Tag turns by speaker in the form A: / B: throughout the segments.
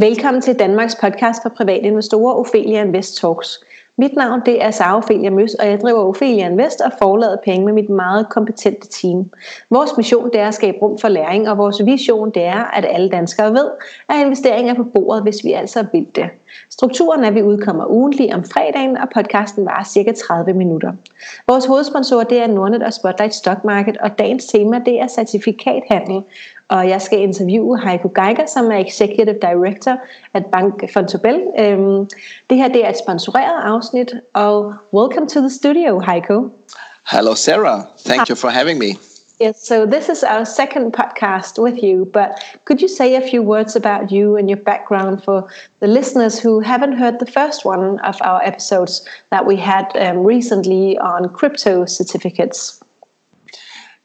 A: Velkommen til Danmarks podcast for private investorer, Ophelia Invest Talks. Mit navn det er Sara Ophelia Møs, og jeg driver Ophelia Invest og forlader penge med mit meget kompetente team. Vores mission det er at skabe rum for læring, og vores vision det er, at alle danskere ved, at investering er på bordet, hvis vi altså vil det. Strukturen er, at vi udkommer ugentlig om fredagen, og podcasten varer cirka 30 minutter. Vores hovedsponsor det er Nordnet og Spotlight Stock Market, og dagens tema det er certifikathandel, og jeg skal interviewe Heiko Geiger, som er Executive Director at Bank Vontobel. Um, det her det er et sponsoreret afsnit, og welcome to the studio, Heiko.
B: Hello, Sarah. Thank you for having me.
A: Yes, so this is our second podcast with you, but could you say a few words about you and your background for the listeners who haven't heard the first one of our episodes that we had um, recently on crypto certificates?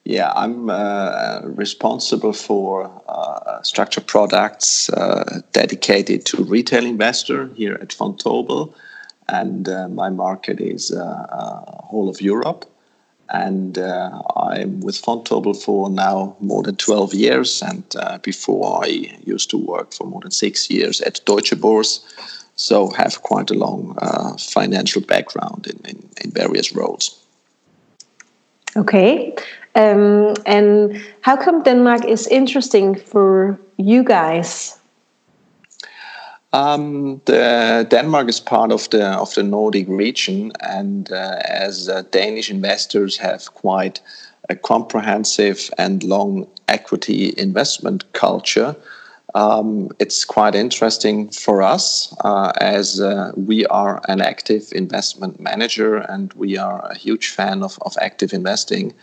B: Yeah, I'm uh, responsible for uh, structured products uh, dedicated to retail investor here at Vontobel, and uh, my market is uh, uh, whole of Europe. And I'm with Vontobel for now more than 12 years, and before I used to work for more than six years at Deutsche Börse, so have quite a long financial background in, in, in various roles.
A: Okay. Um, and how come Denmark is interesting for you guys?
B: Um, the, Denmark is part of the of the Nordic region, and uh, as uh, Danish investors have quite a comprehensive and long equity investment culture, um, it's quite interesting for us uh, as uh, we are an active investment manager and we are a huge fan of, of active investing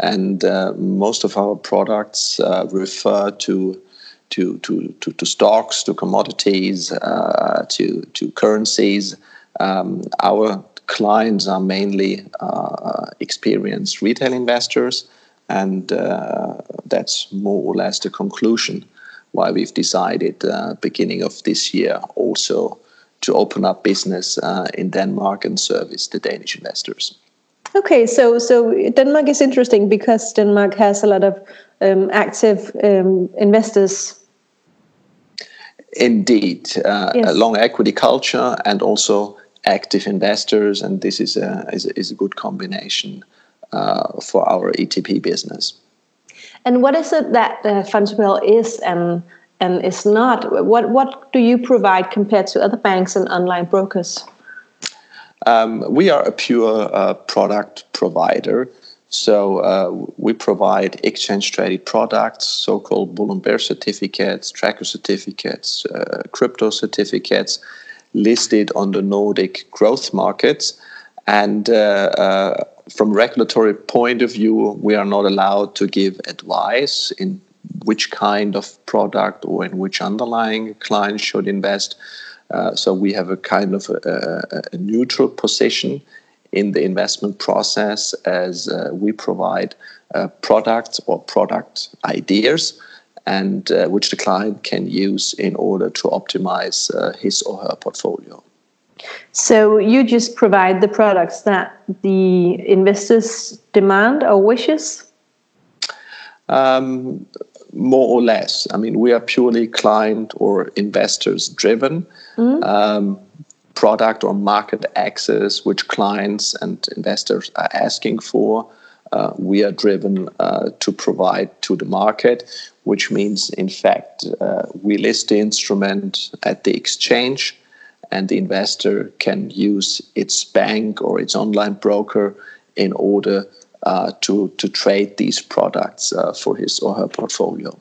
B: and uh, most of our products uh, refer to to, to, to, to, stocks, to commodities, uh, to, to currencies. Um, our clients are mainly uh, experienced retail investors, and uh, that's more or less the conclusion why we've decided uh, beginning of this year also to open up business in Denmark and service the Danish investors.
A: Okay, so so Denmark is interesting because Denmark has a lot of um, active um, investors.
B: Indeed, uh, yes. a long equity culture and also active investors, and this is a is, is a good combination uh, for our ETP business.
A: And what is it that uh, Vontobel is and and is not? What what do you provide compared to other banks and online brokers?
B: Um, we are a pure uh, product provider. So uh, we provide exchange traded products, so-called bull and bear certificates, tracker certificates, uh, crypto certificates, listed on the Nordic growth markets. And uh, uh, from regulatory point of view, we are not allowed to give advice in which kind of product or in which underlying client should invest. Uh, so we have a kind of a, a, neutral position in the investment process as uh, we provide uh, products or product ideas and uh, which the client can use in order to optimize uh, his or her portfolio.
A: So you just provide the products that the investors demand or wishes?
B: Um, more or less. I mean, we are purely client or investors driven. Mm-hmm. Um, product or market access, which clients and investors are asking for, uh, we are driven uh, to provide to the market, which means, in fact, uh, we list the instrument at the exchange, and the investor can use its bank or its online broker in order uh, to to trade these products uh, for his or her portfolio.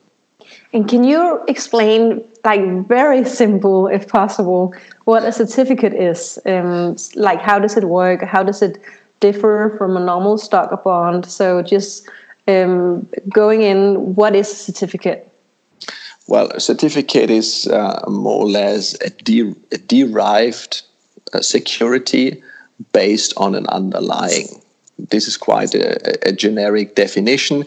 A: And can you explain, like very simple, if possible, what a certificate is? Um, like how does it work? How does it differ from a normal stock or bond? So just um, going in, what is a certificate?
B: Well, a certificate is uh, more or less a, de- a derived uh, security based on an underlying this is quite a, a, generic definition.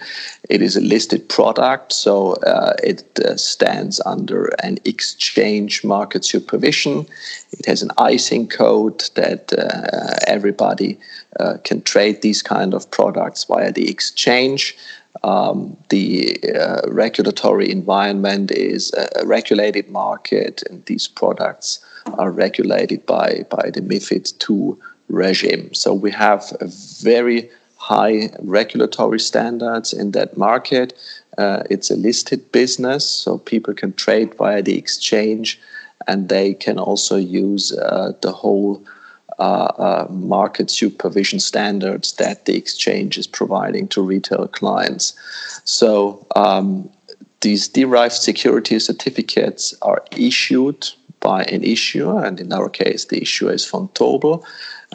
B: It is a listed product, so uh, it uh, stands under an exchange market supervision. It has an ISIN code that uh, everybody uh, can trade these kind of products via the exchange. um, the uh, regulatory environment is a, regulated market, and these products are regulated by, by the MIFID II regime. So we have a very high regulatory standards in that market. Uh, it's a listed business, so people can trade via the exchange, and they can also use uh, the whole uh, uh, market supervision standards that the exchange is providing to retail clients. So um, these derived security certificates are issued by an issuer, and in our case, the issuer is Vontobel,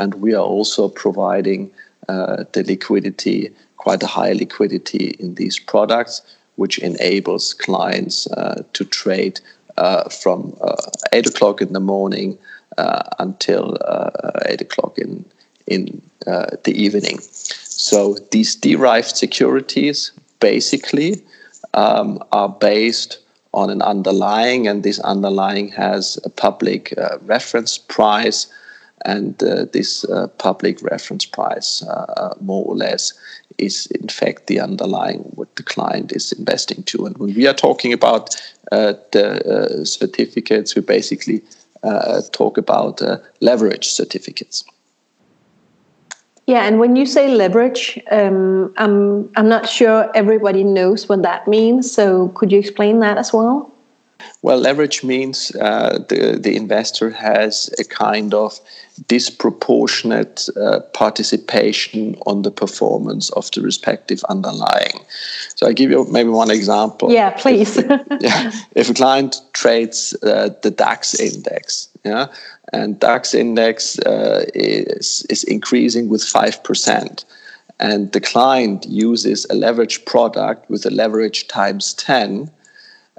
B: and we are also providing uh, the liquidity, quite a high liquidity in these products, which enables clients uh, to trade uh, from uh, 8 o'clock in the morning uh, until uh, 8 o'clock in, in the evening. So these derived securities basically um, are based on an underlying, and this underlying has a public reference price, and uh, this uh, public reference price, more or less, is in fact the underlying what the client is investing to. And when we are talking about the certificates, we basically uh, talk about uh, leverage certificates.
A: Yeah, and when you say leverage, um, I'm I'm not sure everybody knows what that means. So could you explain that as well?
B: Well, leverage means uh, the the investor has a kind of disproportionate uh, participation on the performance of the respective underlying. So I give you maybe one example.
A: Yeah, please.
B: if, yeah, if a client trades uh, the DAX index, yeah, and DAX index uh, is is increasing with five percent, and the client uses a leverage product with a leverage times ten,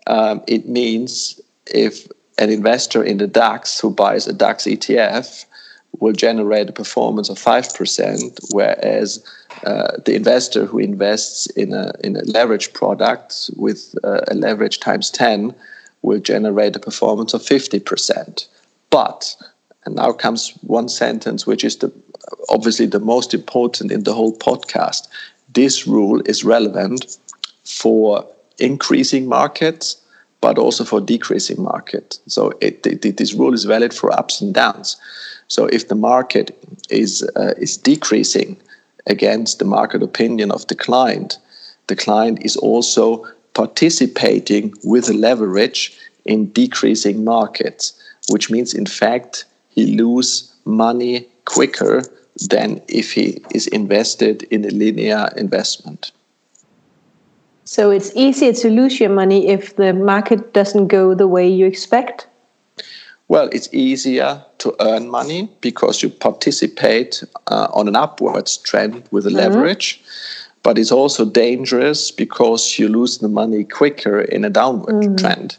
B: um, it means if an investor in the DAX who buys a DAX ETF will generate a performance of 5%, whereas uh, the investor who invests in a, in a leverage product with uh, a leverage times 10 will generate a performance of 50%. But, and now comes one sentence, which is the, obviously the most important in the whole podcast. This rule is relevant for increasing markets, but also for decreasing market. So it, it, this rule is valid for ups and downs. So if the market is uh, is decreasing against the market opinion of the client, the client is also participating with leverage in decreasing markets, which means in fact he lose money quicker than if he is invested in a linear investment.
A: So it's easier to lose your money if the market doesn't go the way you expect?
B: Well, it's easier to earn money because you participate uh, on an upwards trend with a mm-hmm. leverage. But it's also dangerous because you lose the money quicker in a downward mm-hmm. trend.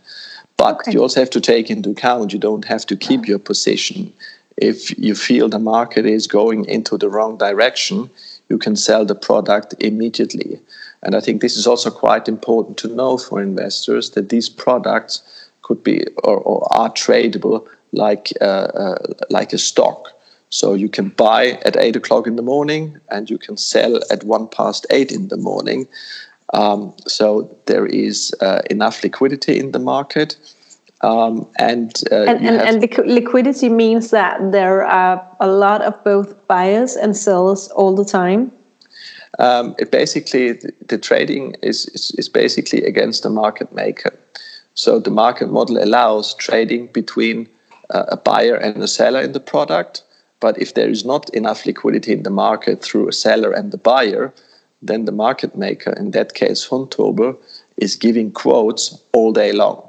B: But okay. you also have to take into account you don't have to keep your position. If you feel the market is going into the wrong direction, you can sell the product immediately. And I think this is also quite important to know for investors that these products could be or, or are tradable like uh, uh, like a stock. So you can buy at eight o'clock in the morning and you can sell at one past eight in the morning. Um, so there is uh, enough liquidity in the market. Um, and,
A: uh, and, and, and liquidity means that there are a lot of both buyers and sellers all the time.
B: Um, it basically the, the trading is, is, is basically against the market maker. So the market model allows trading between uh, a buyer and a seller in the product. But if there is not enough liquidity in the market through a seller and the buyer, then the market maker, in that case Vontobel, is giving quotes all day long.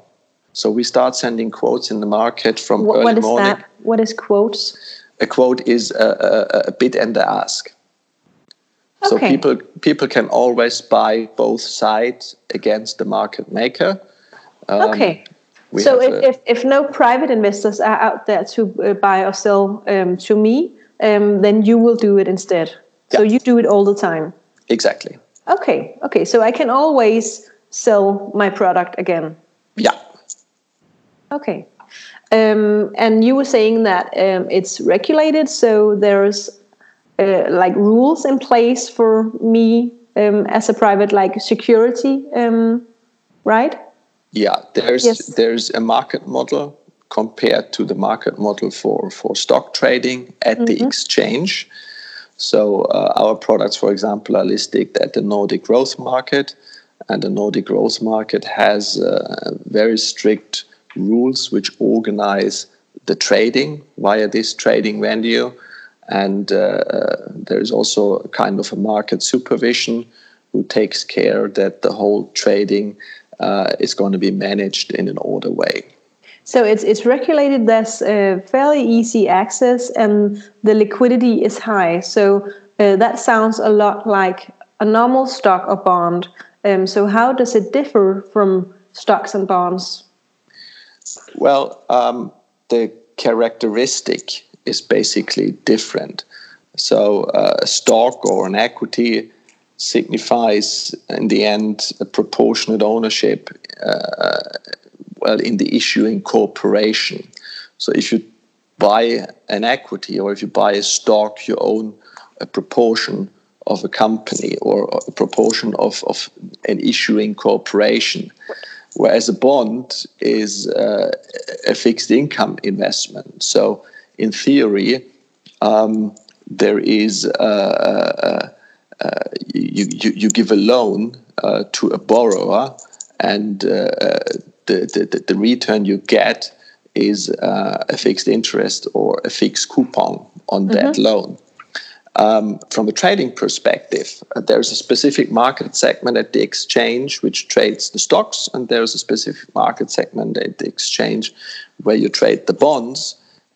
B: So we start sending quotes in the market from what, early
A: what is
B: morning.
A: That? What is quotes?
B: A quote is a, a, a bid and a ask. Okay. So people people can always buy both sides against the market maker
A: um, okay. So if, if, if, no private investors are out there to uh, buy or sell um, to me, um, then you will do it instead. Yeah. So you do it all the time.
B: Exactly.
A: Okay. Okay. So I can always sell my product again.
B: Yeah.
A: Okay. Um, and you were saying that um, it's regulated, so there's uh, like rules in place for me um, as a private like security, um, right?
B: Yeah, there's yes. there's a market model compared to the market model for for stock trading at mm-hmm. the exchange. So uh, our products, for example, are listed at the Nordic Growth Market, and the Nordic Growth Market has uh, very strict rules which organize the trading via this trading venue. And uh, there is also a kind of a market supervision who takes care that the whole trading uh, is going to be managed in an order way.
A: So it's it's regulated. There's uh, fairly easy access, and the liquidity is high. So uh, that sounds a lot like a normal stock or bond. Um, so how does it differ from stocks and bonds?
B: Well, um, the characteristic is basically different. So uh, a stock or an equity signifies in the end a proportionate ownership uh, well in the issuing corporation. So if you buy an equity or if you buy a stock, you own a proportion of a company or a proportion of, of an issuing corporation. Whereas a bond is uh, a fixed income investment. So, in theory, um, there is uh, uh, uh you, you, you, give a loan uh, to a borrower, and uh, the, the, the return you get is uh, a fixed interest or a fixed coupon on that mm-hmm. loan. Um, from a trading perspective, uh, there's a specific market segment at the exchange which trades the stocks, and there's a specific market segment at the exchange where you trade the bonds.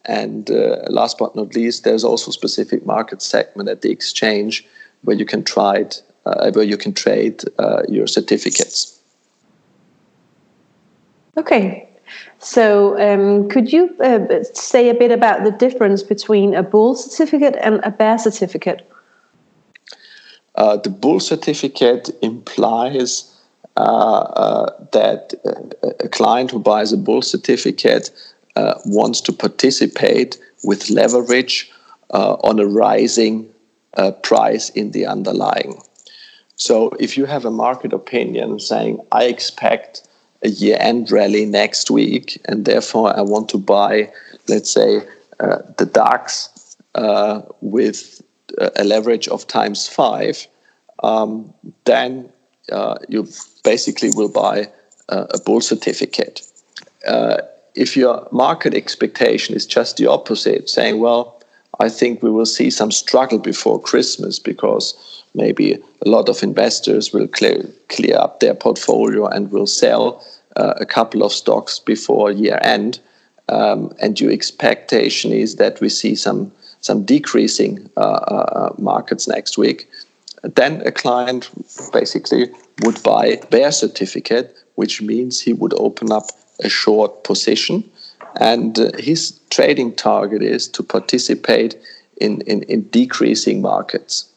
B: And uh, last but not least, there's also a specific market segment at the exchange where you can trade uh, where you can trade uh, your certificates.
A: Okay. So, um, could you uh, say a bit about the difference between a bull certificate and a bear certificate?
B: Uh, the bull certificate implies uh, uh that a client who buys a bull certificate uh, wants to participate with leverage on a rising price in the underlying. So, if you have a market opinion saying, I expect a year end rally next week, and therefore I want to buy, let's say, uh, the DAX uh, with a leverage of times five, um, then uh, you basically will buy a bull certificate. Uh, if your market expectation is just the opposite, saying, well, I think we will see some struggle before Christmas because maybe a lot of investors will clear, clear up their portfolio and will sell uh, a couple of stocks before year end. Um, and your expectation is that we see some some decreasing uh, uh, markets next week, then a client basically would buy bear certificate, which means he would open up a short position, and uh, his trading target is to participate in, in, in decreasing markets.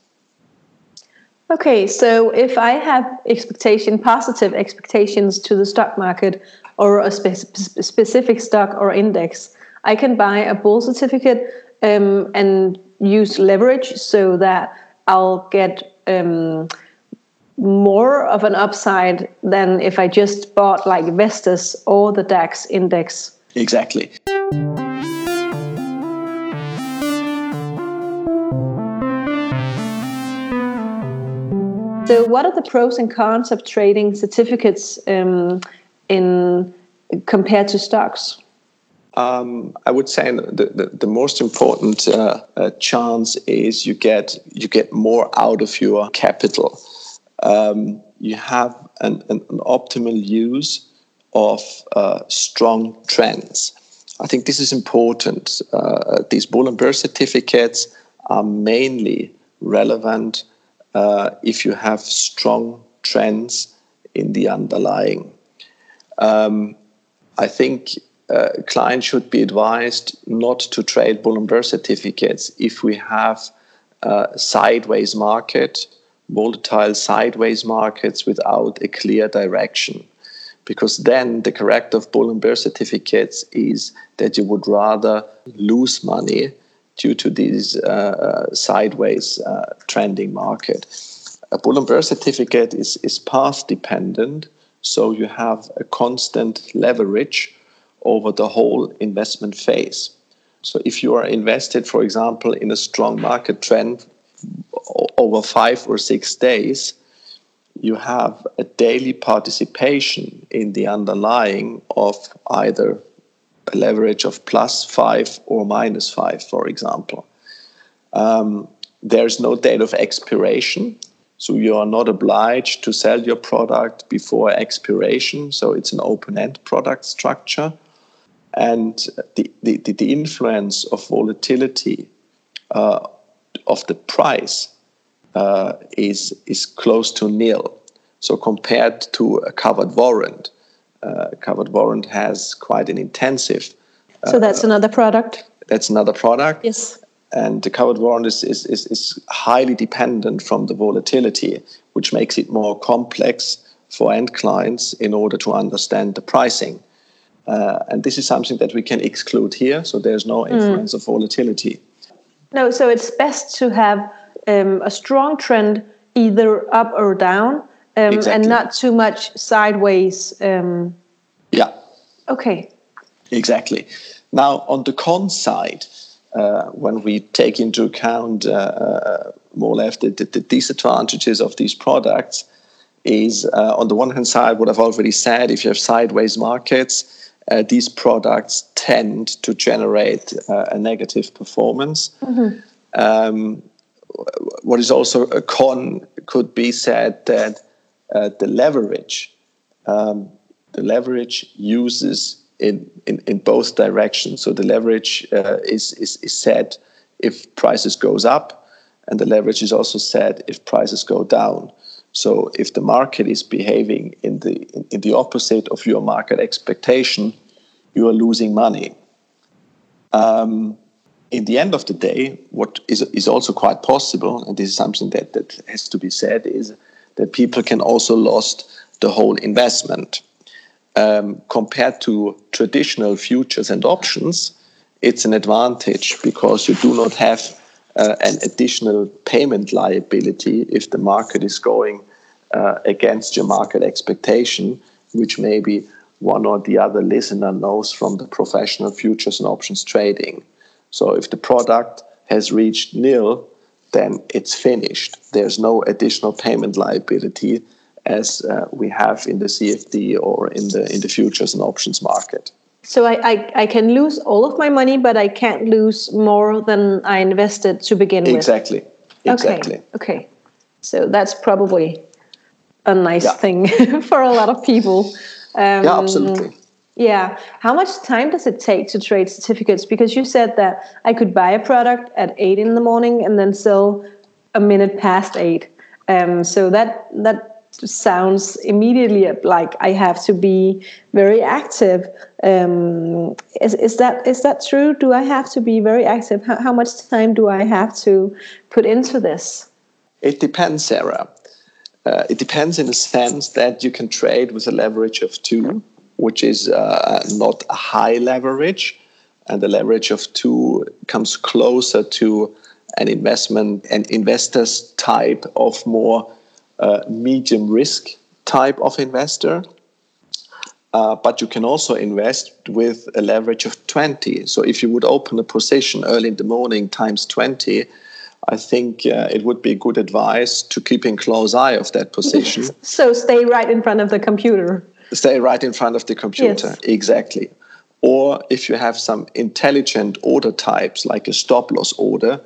A: Okay, so if I have expectation, positive expectations to the stock market or a spe- specific stock or index, I can buy a bull certificate um, and use leverage so that I'll get um, more of an upside than if I just bought like Vestas or the DAX index.
B: Exactly.
A: So, what are the pros and cons of trading certificates um, in compared to stocks?
B: Um, I would say the, the, the most important uh, uh, chance is you get you get more out of your capital. Um, you have an, an, an, optimal use of uh, strong trends. I think this is important. Uh, these bull and bear certificates are mainly relevant uh, if you have strong trends in the underlying. Um, I think uh, clients should be advised not to trade bull and bear certificates if we have a sideways market, volatile sideways markets without a clear direction. Because then the character of bull and bear certificates is that you would rather lose money due to these uh, uh, sideways uh, trending market. a bull and bear certificate is, is path dependent, so you have a constant leverage over the whole investment phase. So if you are invested, for example, in a strong market trend over five or six days, you have a daily participation in the underlying of either a leverage of plus five or minus five, for example. Um, there's no date of expiration, so you are not obliged to sell your product before expiration. So it's an open end product structure. And the, the, the influence of volatility uh, of the price uh, is, is close to nil. So compared to a covered warrant, uh, covered warrant has quite an intensive.
A: so that's another product?
B: That's another product.
A: Yes
B: and the covered warrant is, is, is, is, highly dependent from the volatility, which makes it more complex for end clients in order to understand the pricing. Uh, and this is something that we can exclude here, so there's no influence mm. of volatility.
A: No, so it's best to have um, a strong trend either up or down, um, exactly. and not too much sideways. Um.
B: Yeah.
A: Okay.
B: Exactly. Now, on the con side, uh, when we take into account uh, uh, more or less the, the, the, disadvantages of these products, is uh, on the one hand side, what I've already said, if you have sideways markets, uh, these products tend to generate uh, a negative performance. Mm-hmm. Um, what is also a con could be said that the leverage, um, the leverage uses in, in, in both directions. So the leverage uh, is, is, is set if prices goes up, and the leverage is also set if prices go down. So if the market is behaving in the in, in the opposite of your market expectation, you are losing money. Um, in the end of the day, what is, is also quite possible, and this is something that, that has to be said, is that people can also lost the whole investment um, compared to traditional futures and options, it's an advantage because you do not have uh, an additional payment liability if the market is going uh, against your market expectation, which maybe one or the other listener knows from the professional futures and options trading. So if the product has reached nil, then it's finished. There's no additional payment liability as uh, we have in the CFD or in the in the futures and options market.
A: So I, I, I, can lose all of my money, but I can't lose more than I invested to begin
B: exactly.
A: with.
B: Exactly.
A: Okay. Okay. So that's probably a nice yeah. thing for a lot of people.
B: Um, yeah, absolutely.
A: Yeah. How much time does it take to trade certificates? Because you said that I could buy a product at eight in the morning and then sell a minute past eight. Um, so that that sounds immediately like I have to be very active. Um, is, is that is that true? Do I have to be very active? How, how, much time do I have to put into this?
B: It depends, Sarah. Uh, it depends in the sense that you can trade with a leverage of two, which is uh, not a high leverage, and the leverage of two comes closer to an investment and investors type of more uh, medium risk type of investor. Uh, but you can also invest with a leverage of 20. So if you would open a position early in the morning times 20, I think uh, it would be good advice to keep in close eye of that position.
A: so stay right in front of the computer.
B: Stay right in front of the computer, yes. exactly. Or if you have some intelligent order types like a stop loss order,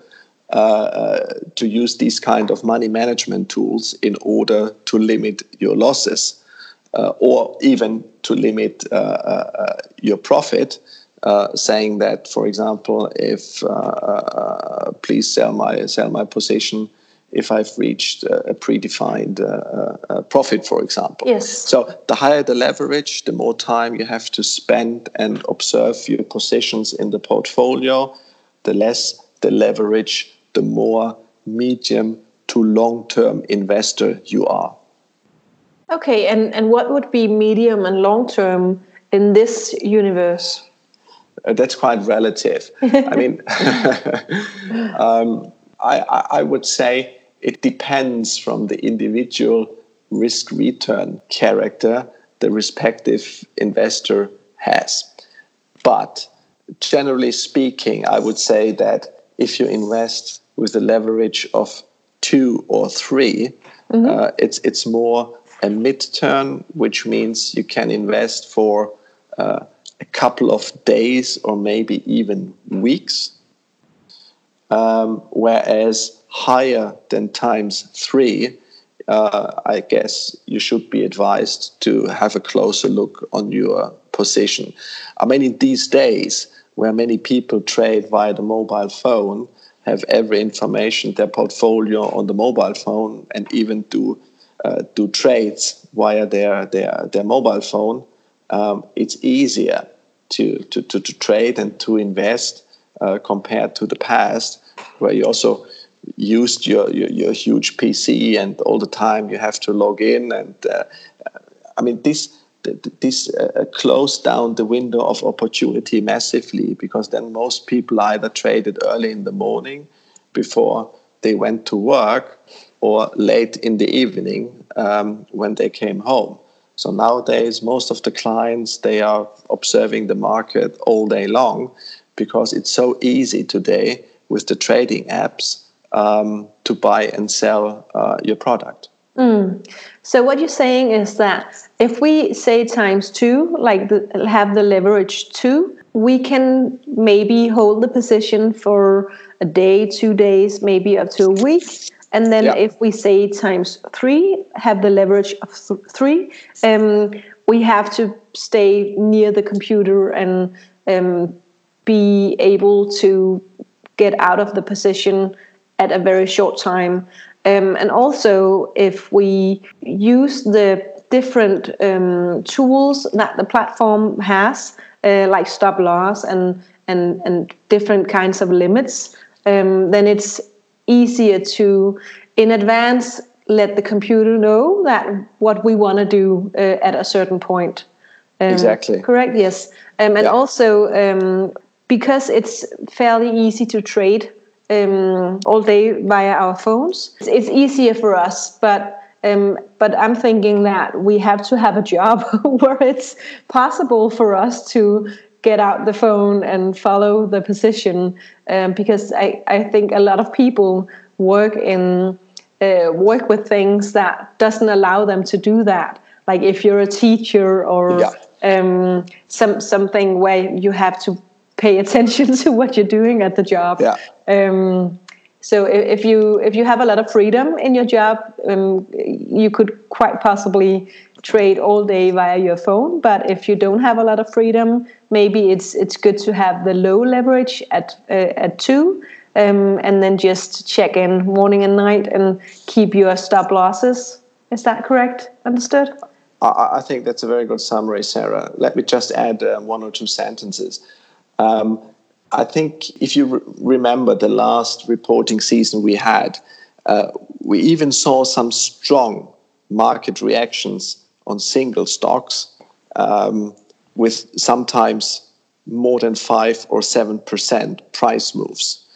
B: uh, to use these kind of money management tools in order to limit your losses uh, or even to limit uh, uh your profit. Uh, saying that, for example, if uh, uh, uh please sell my sell my position if I've reached a predefined uh, profit, for example.
A: Yes.
B: So the higher the leverage, the more time you have to spend and observe your positions in the portfolio, the less the leverage the more medium to long term investor you are.
A: Okay, and, and what would be medium and long term in this universe?
B: Uh, that's quite relative. I mean, um, I, I would say it depends from the individual risk return character the respective investor has. But generally speaking, I would say that if you invest with a leverage of two or 3 mm-hmm. uh, it's it's more a mid-term, which means you can invest for uh, a couple of days or maybe even weeks. Um, whereas higher than times three, uh, I guess you should be advised to have a closer look on your position. I mean, in these days where many people trade via the mobile phone, have every information, their portfolio on the mobile phone, and even do uh, do trades via their their their mobile phone, um, it's easier to, to, to, to, trade and to invest uh, compared to the past, where you also used your, your, your, huge PC and all the time you have to log in. And uh, I mean, this, this uh, closed down the window of opportunity massively because then most people either traded early in the morning before they went to work or late in the evening um, when they came home. So nowadays, most of the clients they are observing the market all day long because it's so easy today with the trading apps um, to buy and sell uh, your product.
A: Mm. So what you're saying is that if we say times two, like the, have the leverage two, we can maybe hold the position for a day, two days, maybe up to a week, and then yeah. if we say times three, have the leverage of th- three, um, we have to stay near the computer and um, be able to get out of the position at a very short time. Um, and also, if we use the different um, tools that the platform has, uh, like stop loss and, and, and different kinds of limits, um, then it's easier to in advance let the computer know that what we want to do uh, at a certain point.
B: Um, exactly.
A: correct? Yes. Um, and yeah. also um, because it's fairly easy to trade um, all day via our phones it's easier for us but um, but I'm thinking that we have to have a job where it's possible for us to get out the phone and follow the position um, because I, I think a lot of people work in uh, work with things that doesn't allow them to do that like if you're a teacher or yeah. um, some something where you have to pay attention to what you're doing at the job
B: yeah.
A: um, so if you if you have a lot of freedom in your job um, you could quite possibly trade all day via your phone but if you don't have a lot of freedom maybe it's it's good to have the low leverage at uh, at two um, and then just check in morning and night and keep your stop losses. Is that correct? Understood?
B: I, I think that's a very good summary, Sarah. Let me just add uh, one or two sentences. Um, I think if you re- remember the last reporting season we had, uh, we even saw some strong market reactions on single stocks um, with sometimes more than 5 or 7% price moves.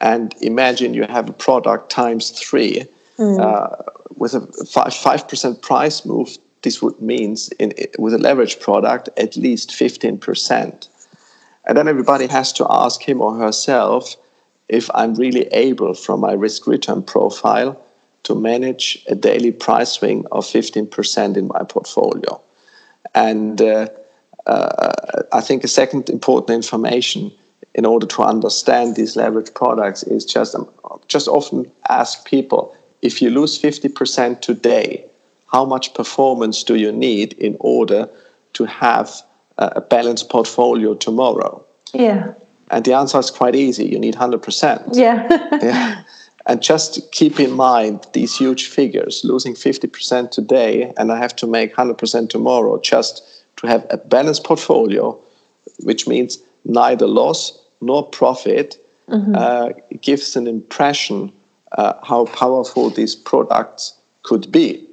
B: And imagine you have a product times three mm. uh, with a five percent price move. This would means in, with a leverage product at least fifteen percent. And then everybody has to ask him or herself if I'm really able, from my risk return profile, to manage a daily price swing of 15% in my portfolio. And uh, uh, I think a second important information in order to understand these leverage products is just um, just often ask people if you lose 50% today how much performance do you need in order to have a balanced portfolio tomorrow.
A: Yeah.
B: And the answer is quite easy. You need 100%
A: yeah.
B: Yeah. And just keep in mind these huge figures losing 50% today and i have to make 100% tomorrow just to have a balanced portfolio which means neither loss nor profit mm-hmm. uh, gives an impression uh, how powerful these products could be.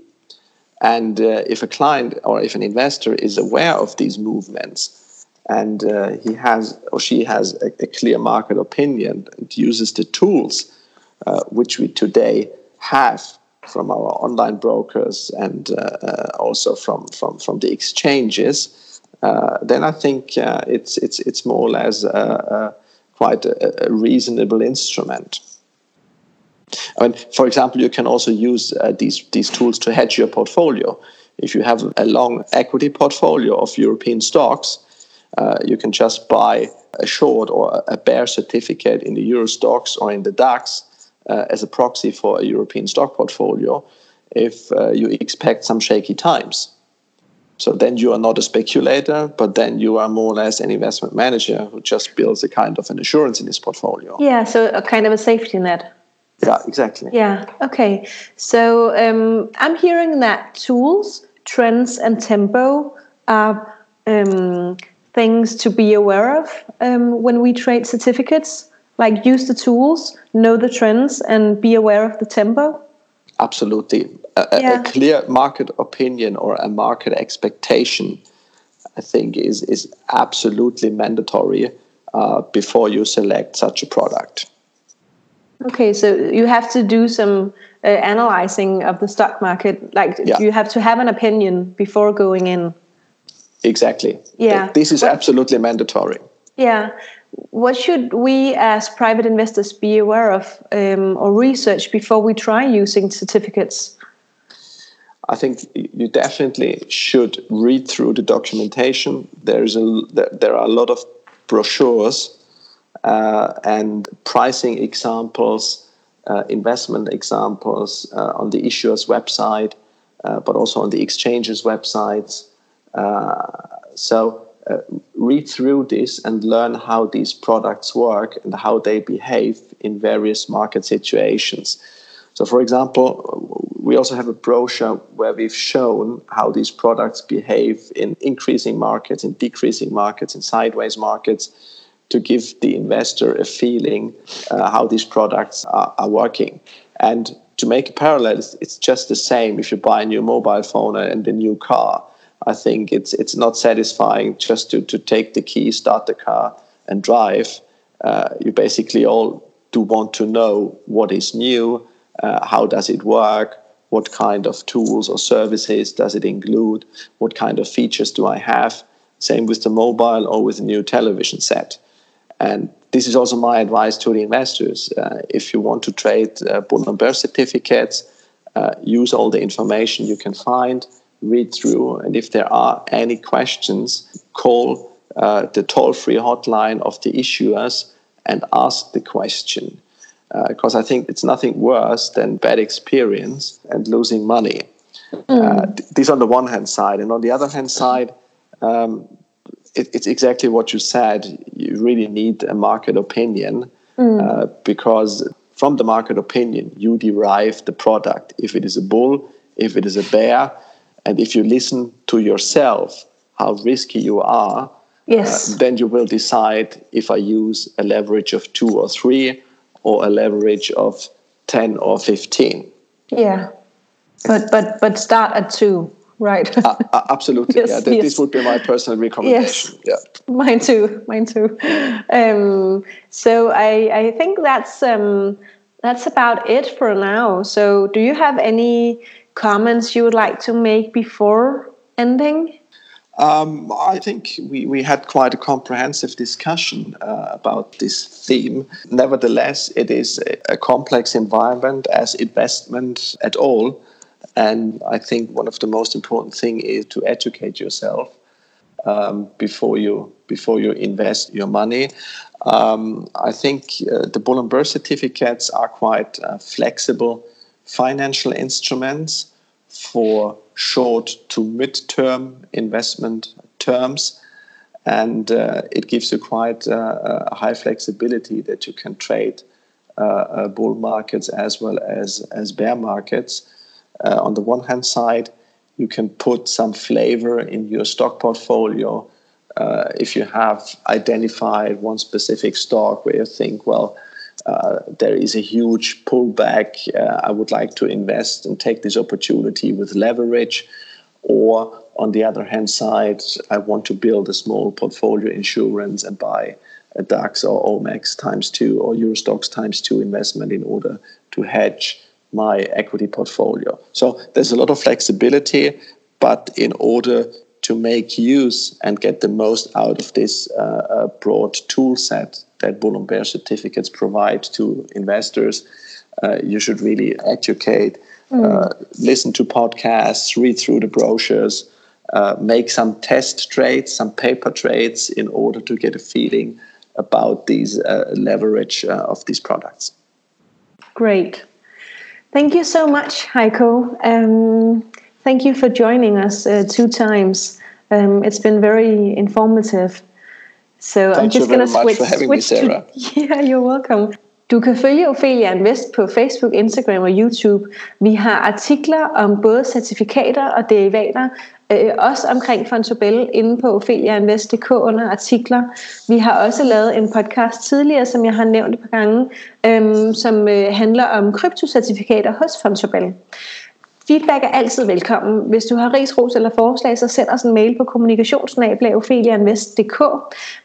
B: And uh, if a client or if an investor is aware of these movements and uh, he has or she has a, a, clear market opinion and uses the tools uh, which we today have from our online brokers and uh, uh, also from, from, from the exchanges, uh, then I think uh, it's, it's, it's more or less quite a, a, reasonable instrument. I mean, for example, you can also use uh, these, these tools to hedge your portfolio. If you have a long equity portfolio of European stocks, uh, you can just buy a short or a bear certificate in the Euro Stoxx or in the DAX uh, as a proxy for a European stock portfolio if uh, you expect some shaky times. So then you are not a speculator, but then you are more or less an investment manager who just builds a kind of an assurance in his portfolio.
A: Yeah, so a kind of a safety net.
B: Yeah, exactly.
A: Yeah, okay. So um, I'm hearing that tools, trends, and tempo are um, things to be aware of um, when we trade certificates? Like use the tools, know the trends, and be aware of the tempo?
B: Absolutely. A, yeah. a clear market opinion or a market expectation, I think, is, is absolutely mandatory uh, before you select such a product.
A: Okay, so you have to do some uh, analyzing of the stock market. Like yeah. you have to have an opinion before going in.
B: Exactly.
A: Yeah.
B: This is absolutely mandatory.
A: Yeah. What should we as private investors be aware of um, or research before we try using certificates?
B: I think you definitely should read through the documentation. There's a there are a lot of brochures uh, and pricing examples, uh, investment examples uh, on the issuer's website, uh, but also on the exchange's websites. Uh, so read through this and learn how these products work and how they behave in various market situations. So, for example, we also have a brochure where we've shown how these products behave in increasing markets, in decreasing markets, in sideways markets, to give the investor a feeling uh, how these products are, are, working. And to make a parallel, it's, it's just the same if you buy a new mobile phone and a new car. I think it's it's not satisfying just to to take the key, start the car, and drive. Uh, you basically all do want to know what is new, uh, how does it work, what kind of tools or services does it include, what kind of features do I have. Same with the mobile or with a new television set. And this is also my advice to the investors. Uh, if you want to trade uh, bull and bear certificates, uh, use all the information you can find read through. And if there are any questions, call uh, the toll free hotline of the issuers and ask the question. Because uh, I think it's nothing worse than bad experience and losing money. Mm. Uh, this on the one hand side. And on the other hand side, um, it, it's exactly what you said. You really need a market opinion mm. uh, because from the market opinion, you derive the product. If it is a bull, if it is a bear, and if you listen to yourself, how risky you are,
A: yes.
B: Uh, then you will decide if I use a leverage of two or three or a leverage of 10 or 15.
A: Yeah. But, but, but start at two, right?
B: uh, absolutely. yes, yeah. Th- yes. This would be my personal recommendation.
A: Yes. Yeah. Mine too. Mine too. Um, so I, I think that's, um, that's about it for now. So do you have any comments you would like to make before ending?
B: Um, I think we, we had quite a comprehensive discussion uh, about this theme. Nevertheless, it is a, a complex environment as investment at all. And I think one of the most important things is to educate yourself um, before you before you invest your money. Um, I think uh, the bull and bear certificates are quite uh, flexible financial instruments for short to mid-term investment terms and uh, it gives you quite uh, a high flexibility that you can trade uh, uh bull markets as well as as bear markets. Uh, on the one hand side, you can put some flavor in your stock portfolio uh, if you have identified one specific stock where you think, well, uh, there is a huge pullback. Uh, I would like to invest and take this opportunity with leverage. Or on the other hand side, I want to build a small portfolio insurance and buy a DAX or OMX times two or Euro Stoxx times two investment in order to hedge my equity portfolio. So there's a lot of flexibility, but in order to make use and get the most out of this uh, uh broad tool set that bull and bear certificates provide to investors, uh, you should really educate, mm. uh, listen to podcasts, read through the brochures, uh, make some test trades, some paper trades in order to get a feeling about these uh, leverage uh, of these products.
A: Great. Thank you so much, Heiko. Um, thank you for joining us uh, two times. Um, it's been very informative.
B: So Thank I'm just going to switch. Switch me, Sarah.
A: To, yeah, you're welcome. Du kan følge Ophelia Invest på Facebook, Instagram og YouTube. Vi har artikler om både certifikater og derivater, øh, også omkring Fontobel inde på opheliainvest.dk under artikler. Vi har også lavet en podcast tidligere, som jeg har nævnt et par gange, øh, som øh, handler om kryptocertifikater hos Fontobel. Feedback er altid velkommen. Hvis du har ris, ros eller forslag, så send os en mail på kommunikationsnablag.opheliainvest.dk.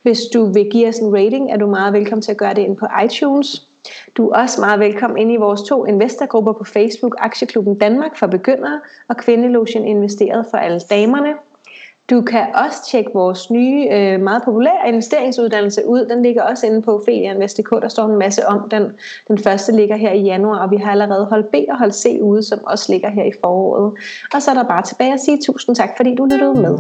A: Hvis du vil give os en rating, er du meget velkommen til at gøre det ind på iTunes. Du er også meget velkommen ind i vores to investorgrupper på Facebook, Aktieklubben Danmark for begyndere og Kvindelogen Investeret for alle damerne. Du kan også tjekke vores nye, øh, meget populære investeringsuddannelse ud. Den ligger også inde på felianvest.dk. Der står en masse om den. Den første ligger her i januar, og vi har allerede holdt B og holdt C ude, som også ligger her i foråret. Og så er der bare tilbage at sige tusind tak, fordi du lyttede med.